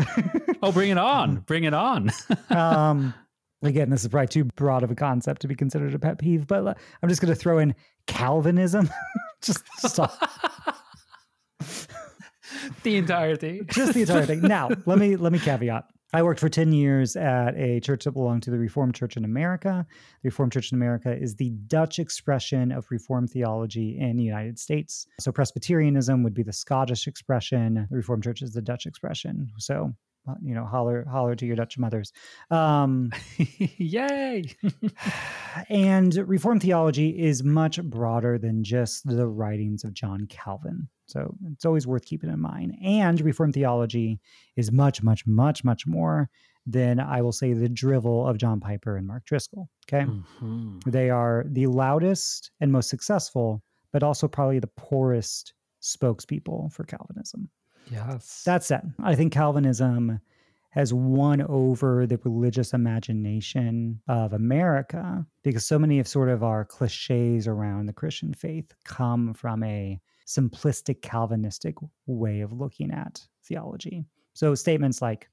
oh, bring it on! Bring it on. um, again, this is probably too broad of a concept to be considered a pet peeve, but I'm just going to throw in Calvinism. just stop. the entirety. Just the entire thing. Now, let me let me caveat. I worked for 10 years at a church that belonged to the Reformed Church in America. The Reformed Church in America is the Dutch expression of Reformed theology in the United States. So Presbyterianism would be the Scottish expression. The Reformed Church is the Dutch expression. So uh, you know, holler, holler to your Dutch mothers. Um, Yay! and Reformed theology is much broader than just the writings of John Calvin. So it's always worth keeping in mind. And Reformed theology is much, much, much, much more than I will say the drivel of John Piper and Mark Driscoll. Okay. Mm-hmm. They are the loudest and most successful, but also probably the poorest spokespeople for Calvinism. Yes. That said, I think Calvinism has won over the religious imagination of America because so many of sort of our cliches around the Christian faith come from a simplistic Calvinistic way of looking at theology. So statements like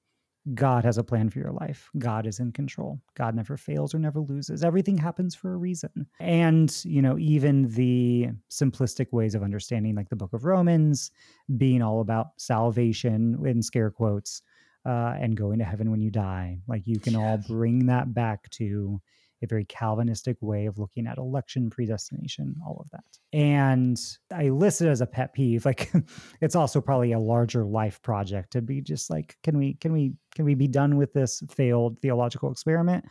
God has a plan for your life. God is in control. God never fails or never loses. Everything happens for a reason. And, you know, even the simplistic ways of understanding, like the book of Romans, being all about salvation in scare quotes uh, and going to heaven when you die. Like you can all bring that back to a very Calvinistic way of looking at election predestination, all of that. And I list it as a pet peeve. Like it's also probably a larger life project to be just like, can we, can we, can we be done with this failed theological experiment?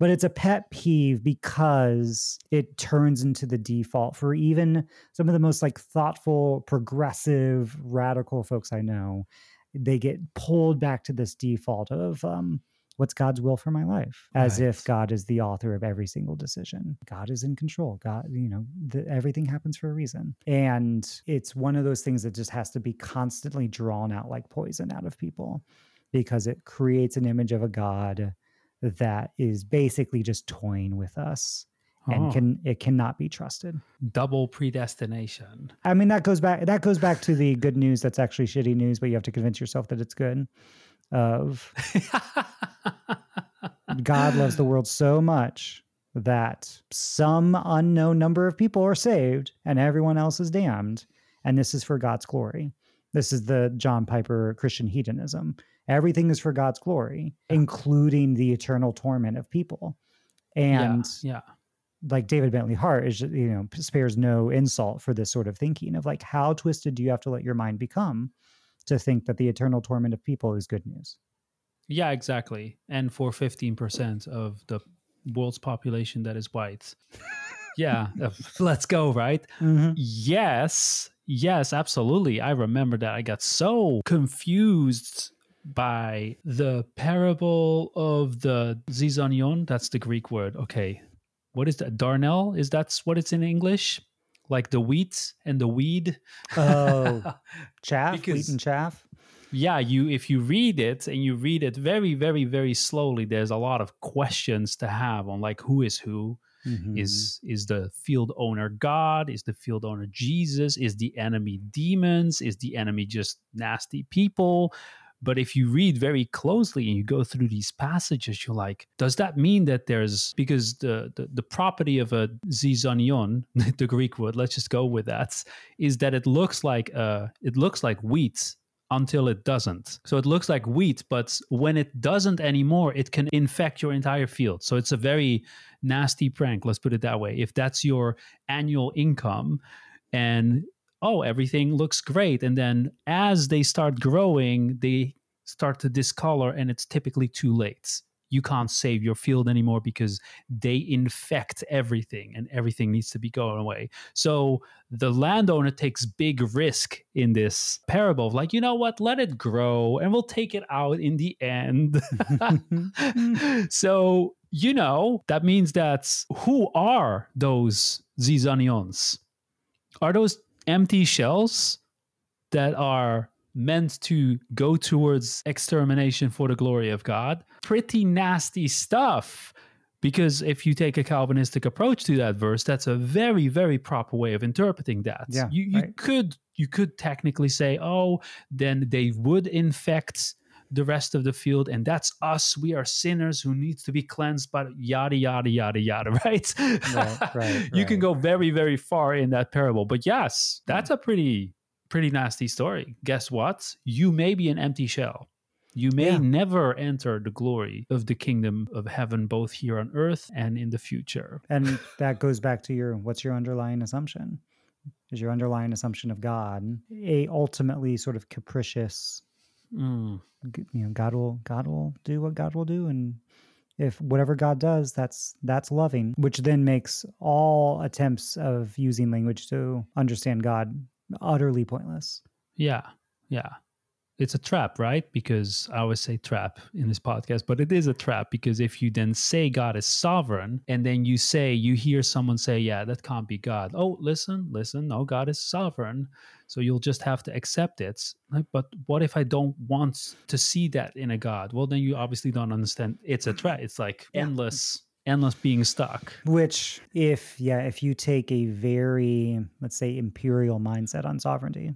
But it's a pet peeve because it turns into the default for even some of the most like thoughtful, progressive, radical folks I know. They get pulled back to this default of um, what's God's will for my life, as Right. if God is the author of every single decision. God is in control. God, you know, the, everything happens for a reason. And it's one of those things that just has to be constantly drawn out like poison out of people because it creates an image of a God that is basically just toying with us and Oh, can it cannot be trusted. double predestination. I mean that goes back that goes back to the good news that's actually shitty news, but you have to convince yourself that it's good. Of God loves the world so much that some unknown number of people are saved and everyone else is damned. And this is for God's glory. This is the John Piper Christian hedonism. Everything is for God's glory, including the eternal torment of people. And yeah, yeah. like David Bentley Hart is, you know, spares no insult for this sort of thinking of like, how twisted do you have to let your mind become to think that the eternal torment of people is good news? Yeah, exactly. And for 15% of the world's population that is white. yeah, uh, let's go, right? Mhm. Yes, yes, absolutely. I remember that I got so confused by the parable of the zizanion. That's the Greek word. Okay. What is that? Darnel? Is that's what it's in English? Like the wheat and the weed? Oh, chaff, wheat and chaff. yeah you if you read it and you read it very very very slowly there's a lot of questions to have on like who is who Mhm. is is the field owner god is the field owner jesus is the enemy demons is the enemy just nasty people but if you read very closely and you go through these passages you're like does that mean that there's because the the, the property of a zizanion the greek word let's just go with that is that it looks like uh it looks like wheat until it doesn't. So it looks like wheat, but when it doesn't anymore, it can infect your entire field. So it's a very nasty prank, let's put it that way. If that's your annual income and oh, everything looks great. And then as they start growing, they start to discolor and it's typically too late. You can't save your field anymore because they infect everything and everything needs to be going away. So the landowner takes big risk in this parable of like, you know what, let it grow and we'll take it out in the end. so, you know, that means that who are those Zizanions? Are those empty shells that are meant to go towards extermination for the glory of God? Pretty nasty stuff. Because if you take a Calvinistic approach to that verse, that's a very, very proper way of interpreting that. Yeah, you you right. could you could technically say, oh, then they would infect the rest of the field, and that's us. We are sinners who need to be cleansed, but yada yada yada yada, right? Right, right, you can go very, very far in that parable. But yes, that's hmm. a pretty pretty nasty story. Guess what? You may be an empty shell. You may Yeah. never enter the glory of the kingdom of heaven, both here on earth and in the future. and that goes back to your what's your underlying assumption? Is your underlying assumption of God a ultimately sort of capricious Mm. you know god will god will do what god will do and if whatever god does that's that's loving which then makes all attempts of using language to understand god utterly pointless Yeah, yeah. It's a trap, right? Because I always say trap in this podcast, but it is a trap because if you then say God is sovereign and then you say, you hear someone say, yeah, that can't be God. Oh, listen, listen, no, God is sovereign. So you'll just have to accept it. Like, but what if I don't want to see that in a God? Well, then you obviously don't understand. It's a trap. It's like Yeah. endless, endless being stuck. which if yeah if you take a very let's say imperial mindset on sovereignty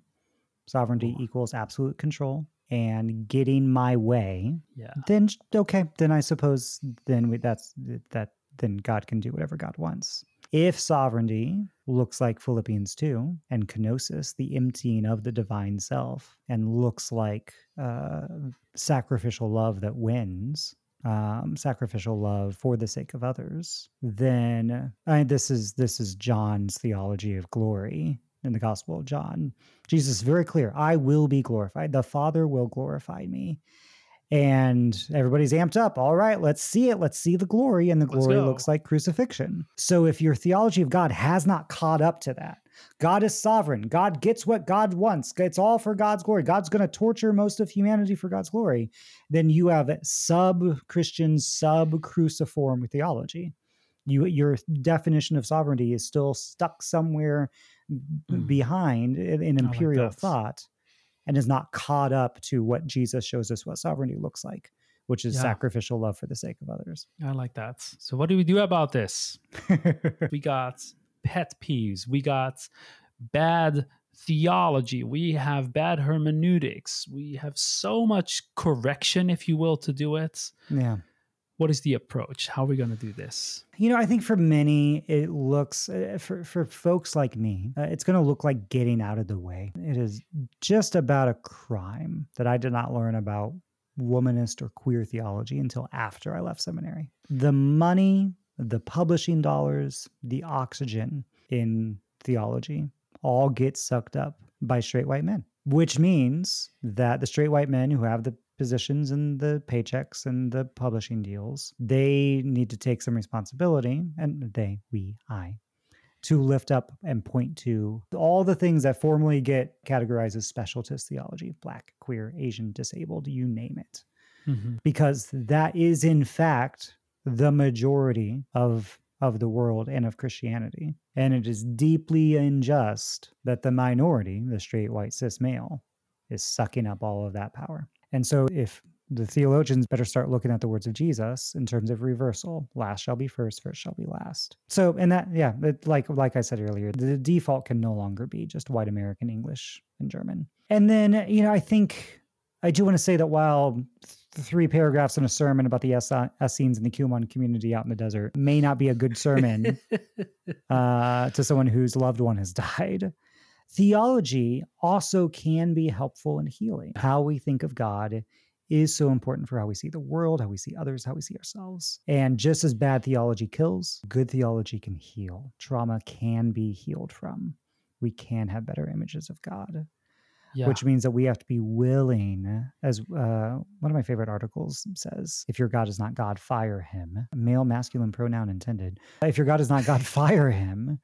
sovereignty equals absolute control and getting my way Yeah. then okay then i suppose then we, that's that then god can do whatever god wants. If sovereignty looks like philippians 2 and kenosis the emptying of the divine self and looks like uh, sacrificial love that wins um, sacrificial love for the sake of others, then I, this is this is John's theology of glory in the Gospel of John. Jesus is very clear: "I will be glorified. The Father will glorify me." And everybody's amped up. All right, let's see it. Let's see the glory. And the glory looks like crucifixion. So if your theology of God has not caught up to that, God is sovereign. God gets what God wants. It's all for God's glory. God's going to torture most of humanity for God's glory. Then you have sub Christian, sub cruciform theology. You, your definition of sovereignty is still stuck somewhere Mm. behind in, in I like imperial thought and is not caught up to what Jesus shows us what sovereignty looks like, which is Yeah. sacrificial love for the sake of others. I like that. So, what do we do about this? we got pet peeves, we got bad theology, we have bad hermeneutics, we have so much correction, if you will, to do it. yeah. What is the approach? How are we going to do this? You know, I think for many, it looks, uh, for, for folks like me, uh, it's going to look like getting out of the way. It is just about a crime that I did not learn about womanist or queer theology until after I left seminary. The money, the publishing dollars, the oxygen in theology all get sucked up by straight white men, which means that the straight white men who have the positions and the paychecks and the publishing deals, they need to take some responsibility, and they, we, I, to lift up and point to all the things that formally get categorized as specialist theology black, queer, Asian, disabled, you name it. Mhm. Because that is, in fact, the majority of of the world and of Christianity. And it is deeply unjust that the minority, the straight white cis male, is sucking up all of that power. And so if the theologians better start looking at the words of Jesus in terms of reversal. Last shall be first, first shall be last. So, and that, yeah, it, like like I said earlier, the default can no longer be just white American English and German. And then, you know, I think I do want to say that while th- three paragraphs in a sermon about the Es- Essenes and the Qumran community out in the desert may not be a good sermon uh, to someone whose loved one has died, theology also can be helpful in healing. How we think of God is so important for how we see the world, how we see others, how we see ourselves. And just as bad theology kills, good theology can heal. Trauma can be healed from. We can have better images of God Yeah. which means that we have to be willing, as uh, one of my favorite articles says, if your God is not God, fire him. Male, masculine pronoun intended. If your God is not God, fire him,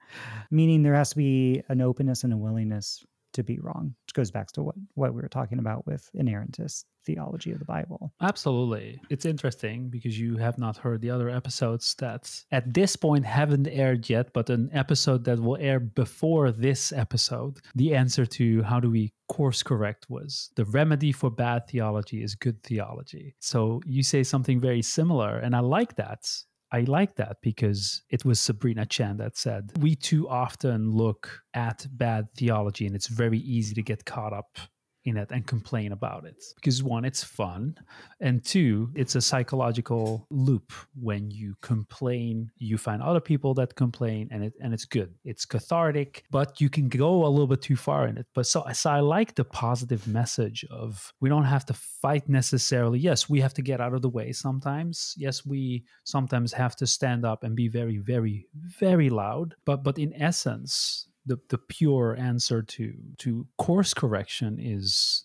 meaning there has to be an openness and a willingness to be wrong, which goes back to what, what we were talking about with inerrantist theology of the Bible. Absolutely. It's interesting because you have not heard the other episodes that at this point haven't aired yet, but an episode that will air before this episode. The answer to how do we course correct was the remedy for bad theology is good theology. So you say something very similar, and I like that. I like that because it was Sabrina Chan that said, We too often look at bad theology and it's very easy to get caught up in it and complain about it. Because one, it's fun. And two, it's a psychological loop. When you complain, you find other people that complain and it and it's good. It's cathartic, but you can go a little bit too far in it. But so, so I like the positive message of we don't have to fight necessarily. Yes, we have to get out of the way sometimes. Yes, we sometimes have to stand up and be very, very, very loud. But but in essence, the, the pure answer to to course correction is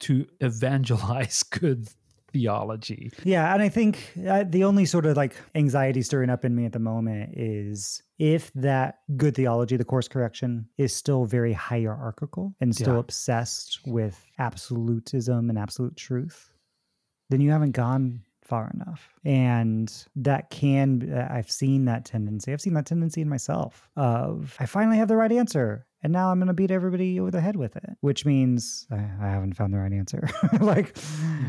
to evangelize good theology. Yeah, and I think uh, the only sort of like anxiety stirring up in me at the moment is if that good theology, the course correction, is still very hierarchical and still Yeah. obsessed with absolutism and absolute truth, then you haven't gone far enough. And that can, uh, I've seen that tendency. I've seen that tendency in myself of I finally have the right answer. And now I'm going to beat everybody over the head with it, which means I, I haven't found the right answer. like,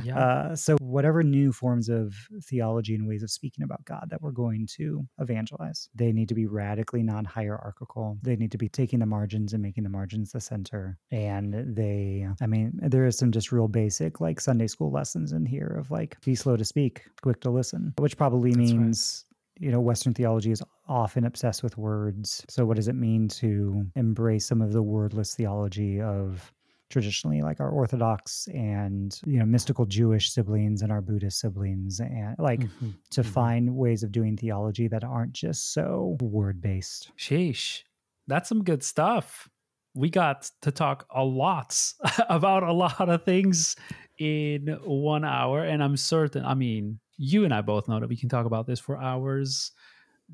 Yeah. uh, so whatever new forms of theology and ways of speaking about God that we're going to evangelize, they need to be radically non-hierarchical. They need to be taking the margins and making the margins the center. And they, I mean, there is some just real basic like Sunday school lessons in here of like be slow to speak, quick to listen, which probably That's means you know, Western theology is often obsessed with words. So, what does it mean to embrace some of the wordless theology of traditionally like our orthodox and you know mystical jewish siblings and our buddhist siblings and like Mhm, to mhm. find ways of doing theology that aren't just so word based Sheesh. That's some good stuff. We got to talk a lot about a lot of things in one hour. And I'm certain, I mean, you and I both know that we can talk about this for hours.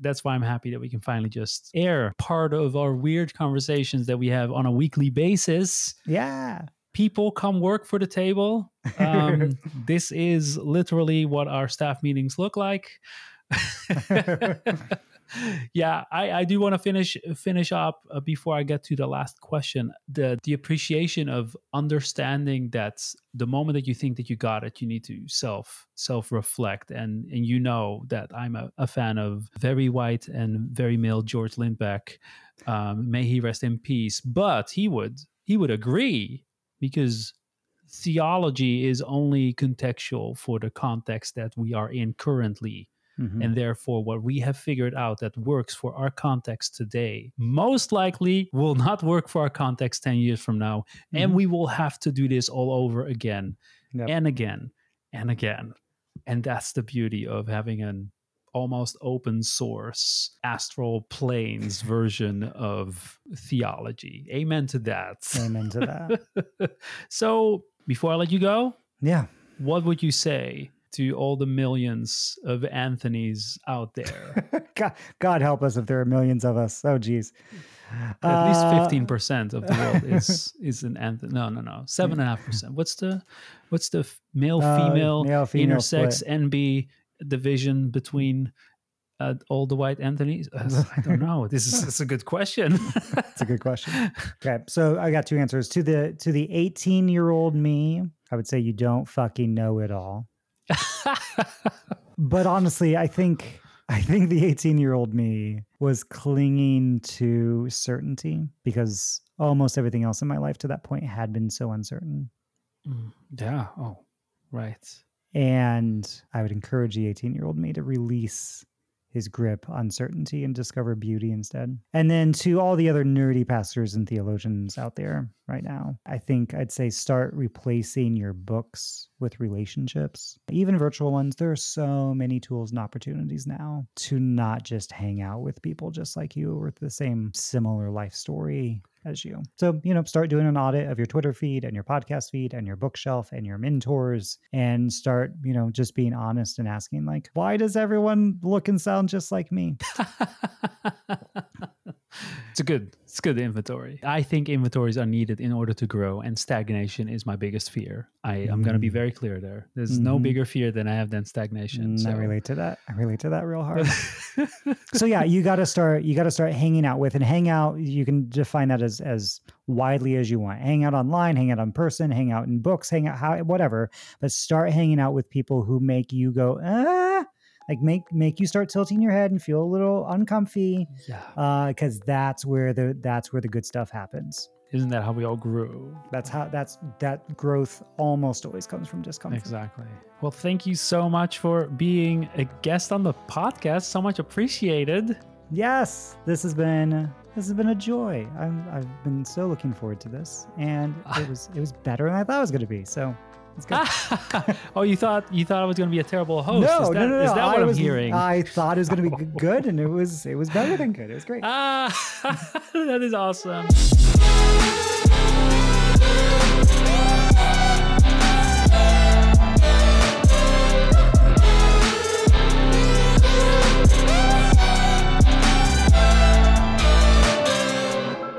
That's why I'm happy that we can finally just air part of our weird conversations that we have on a weekly basis. yeah People come work for the table. Um, this is literally what our staff meetings look like. yeah, I, I do want to finish finish up uh, before I get to the last question. The the appreciation of understanding that the moment that you think that you got it, you need to self self reflect, and and you know that I'm a, a fan of very white and very male George Lindbeck. Um, may he rest in peace. But he would he would agree because theology is only contextual for the context that we are in currently Mhm. and therefore what we have figured out that works for our context today most likely will not work for our context 10 years from now and Mhm. we will have to do this all over again Yep. and again and again and that's the beauty of having an almost open source astral planes version of theology amen to that amen to that so before i let you go yeah what would you say to all the millions of Anthony's out there? god, god help us if there are millions of us oh geez At least Uh, fifteen percent of the world is is an Anthony. No, no, no, seven and a half percent. What's the what's the male Uh, female male-female intersex split. NB division between uh, all the white Anthony's? Uh, I don't know. This is is a good question. It's a good question. Okay, so I got two answers. To the to the 18 year old me, I would say you don't fucking know it all. But honestly, I think I think the 18 year old me was clinging to certainty because almost everything else in my life to that point had been so uncertain. Mm, yeah. Oh, right. And I would encourage the 18 year old me to release his grip on certainty and discover beauty instead. And then to all the other nerdy pastors and theologians out there right now, I think I'd say start replacing your books with relationships, even virtual ones. There are so many tools and opportunities now to not just hang out with people just like you or with the same similar life story as you. So, you know, start doing an audit of your Twitter feed and your podcast feed and your bookshelf and your mentors and start, you know, just being honest and asking, like, why does everyone look and sound just like me? it's a good it's good inventory i think inventories are needed in order to grow and stagnation is my biggest fear i i'm going to be Mm. very clear there there's no Mhm. bigger fear than i have than stagnation Mm, I relate to that. I relate to that real hard. so yeah, you got to start. You got to start hanging out with and hang out. You can define that as as widely as you want. Hang out online, hang out in person, hang out in books, hang out how whatever. But start hanging out with people who make you go ah, like make make you start tilting your head and feel a little uncomfy. yeah uh, because that's where the that's where the good stuff happens. isn't that how we all grew That's how that's that growth almost always comes from discomfort. exactly well thank you so much for being a guest on the podcast so much appreciated Yes, this has been this has been a joy. I'm, I've been so looking forward to this, and it was it was better than I thought it was going to be. So. oh you thought you thought i was going to be a terrible host no, is that, no, no, no. is that I what was, i'm hearing I thought it was going to be good, and it was it was better than good. It was great. ah that is awesome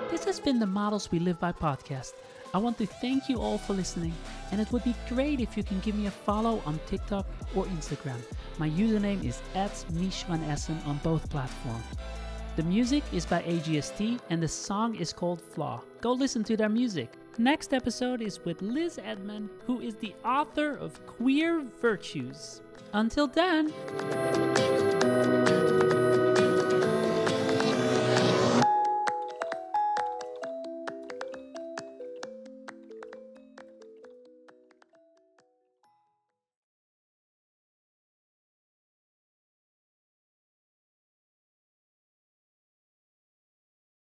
This has been the Models We Live By podcast. I want to thank you all for listening, and it would be great if you can give me a follow on TikTok or Instagram. My username is at Essen on both platforms. The music is by AGST, and the song is called Flaw. Go listen to their music. Next episode is with Liz Edman, who is the author of Queer Virtues. Until then,